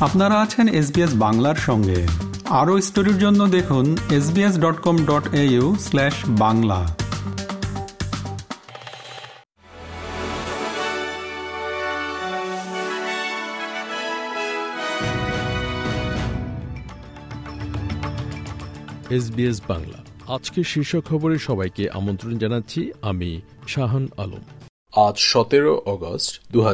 আপনারা আছেন এসবিএস বাংলার সঙ্গে। আরও স্টোরির জন্য দেখুন SBS dot com dot AU slash Bangla. SBS Bangla. আজকে শীর্ষ খবরে সবাইকে আমন্ত্রণ জানাচ্ছি আমি শাহান আলম। আজ সতেরো অগস্ট দু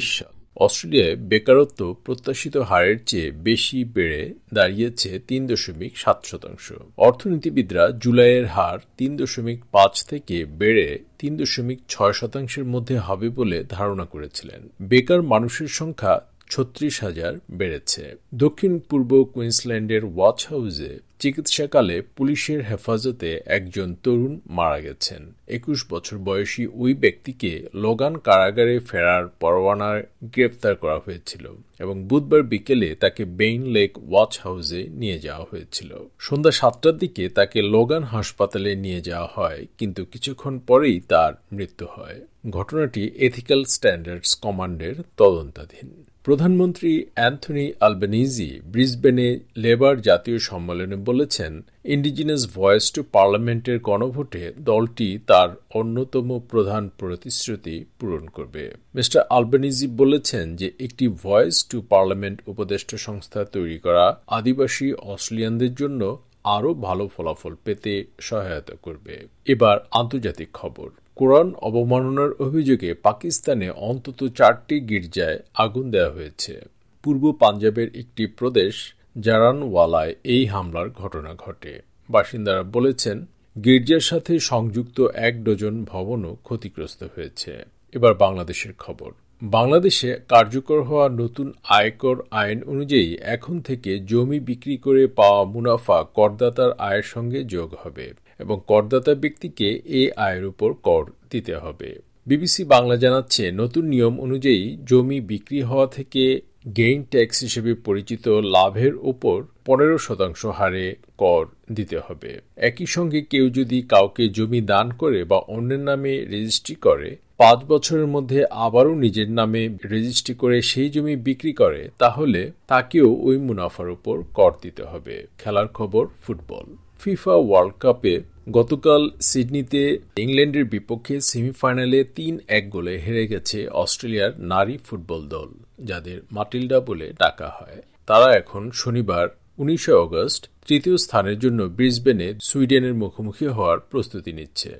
সাল। অস্ট্রেলিয়ায় বেকারত্ব প্রত্যাশিত হারের চেয়ে বেশি বেড়ে দাঁড়িয়েছে তিন দশমিক সাত শতাংশ। অর্থনীতিবিদরা জুলাইয়ের হার তিন দশমিক পাঁচ থেকে বেড়ে তিন দশমিক ছয় শতাংশের মধ্যে হবে বলে ধারণা করেছিলেন। বেকার মানুষের সংখ্যা ছত্রিশ হাজার বেড়েছে। দক্ষিণ পূর্ব কুইন্সল্যান্ডের ওয়াচ হাউসে চিকিৎসাকালে পুলিশের হেফাজতে একজন তরুণ মারা গেছেন। একুশ বছর বয়সী ওই ব্যক্তিকে লোগান কারাগারে ফেরার পরোয়ানায় গ্রেফতার করা হয়েছিল এবং বুধবার বিকেলে তাকে বেইন লেক ওয়াচ হাউসে নিয়ে যাওয়া হয়েছিল। সন্ধ্যা সাতটার দিকে তাকে লোগান হাসপাতালে নিয়ে যাওয়া হয়, কিন্তু কিছুক্ষণ পরেই তার মৃত্যু হয়। ঘটনাটি এথিক্যাল স্ট্যান্ডার্ডস কমান্ডের তদন্তাধীন। প্রধানমন্ত্রী অ্যান্থনি আলবেনিজি ব্রিসবেনে লেবার জাতীয় সম্মেলনে বলেছেন ইন্ডিজিনাস ভয়েস টু পার্লামেন্টের গণভোটে দলটি তার অন্যতম প্রধান প্রতিশ্রুতি পূরণ করবে। মিস্টার আলবেনিজি বলেছেন যে, একটি ভয়েস টু পার্লামেন্ট উপদেষ্টা সংস্থা তৈরি করা আদিবাসী অস্ট্রেলিয়ানদের জন্য আরও ভালো ফলাফল পেতে সহায়তা করবে। এবার আন্তর্জাতিক খবর। কোরআন অবমাননার অভিযোগে পাকিস্তানে অন্তত চারটি গির্জায় আগুন দেওয়া হয়েছে। পূর্ব পাঞ্জাবের একটি প্রদেশ, জারানওয়ালায় এই হামলার ঘটনা ঘটে। বাসিন্দারা বলেছেন, গির্জার সাথে সংযুক্ত এক ডজন ভবনও ক্ষতিগ্রস্ত হয়েছে। এবার বাংলাদেশের খবর। বাংলাদেশে কার্যকর হওয়া নতুন আয়কর আইন অনুযায়ী এখন থেকে জমি বিক্রি করে পাওয়া মুনাফা করদাতার আয়ের সঙ্গে যোগ হবে। এবং করদাতা ব্যক্তিকে এ আয়ের উপর কর দিতে হবে। বিবিসি বাংলা জানাচ্ছে, নতুন নিয়ম অনুযায়ী জমি বিক্রি হওয়া থেকে গেইন ট্যাক্স হিসেবে পরিচিত লাভের ওপর পনেরো শতাংশ হারে কর দিতে হবে। একই সঙ্গে কেউ যদি কাউকে জমি দান করে বা অন্যের নামে রেজিস্ট্রি করে, পাঁচ বছরের মধ্যে আবারও নিজের নামে রেজিস্ট্রি করে সেই জমি বিক্রি করে, তাহলে তাকেও ওই মুনাফার উপর কর দিতে হবে। খেলার খবর, ফুটবল। ফিফা ওয়ার্ল্ড কাপে গতকাল সিডনিতে ইংল্যান্ডের বিপক্ষে সেমিফাইনালে তিন এক গোলে হেরে গেছে অস্ট্রেলিয়ার নারী ফুটবল দল, যাদের মাটিল্ডা বলে ডাকা হয়। তারা এখন শনিবার, উনিশে অগস্ট, তৃতীয় স্থানের জন্য ব্রিসবেনে সুইডেনের মুখোমুখি হওয়ার প্রস্তুতি নিচ্ছে।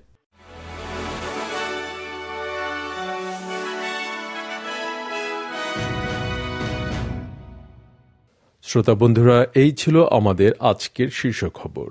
শ্রোতা বন্ধুরা, এই ছিল আমাদের আজকের শীর্ষ খবর।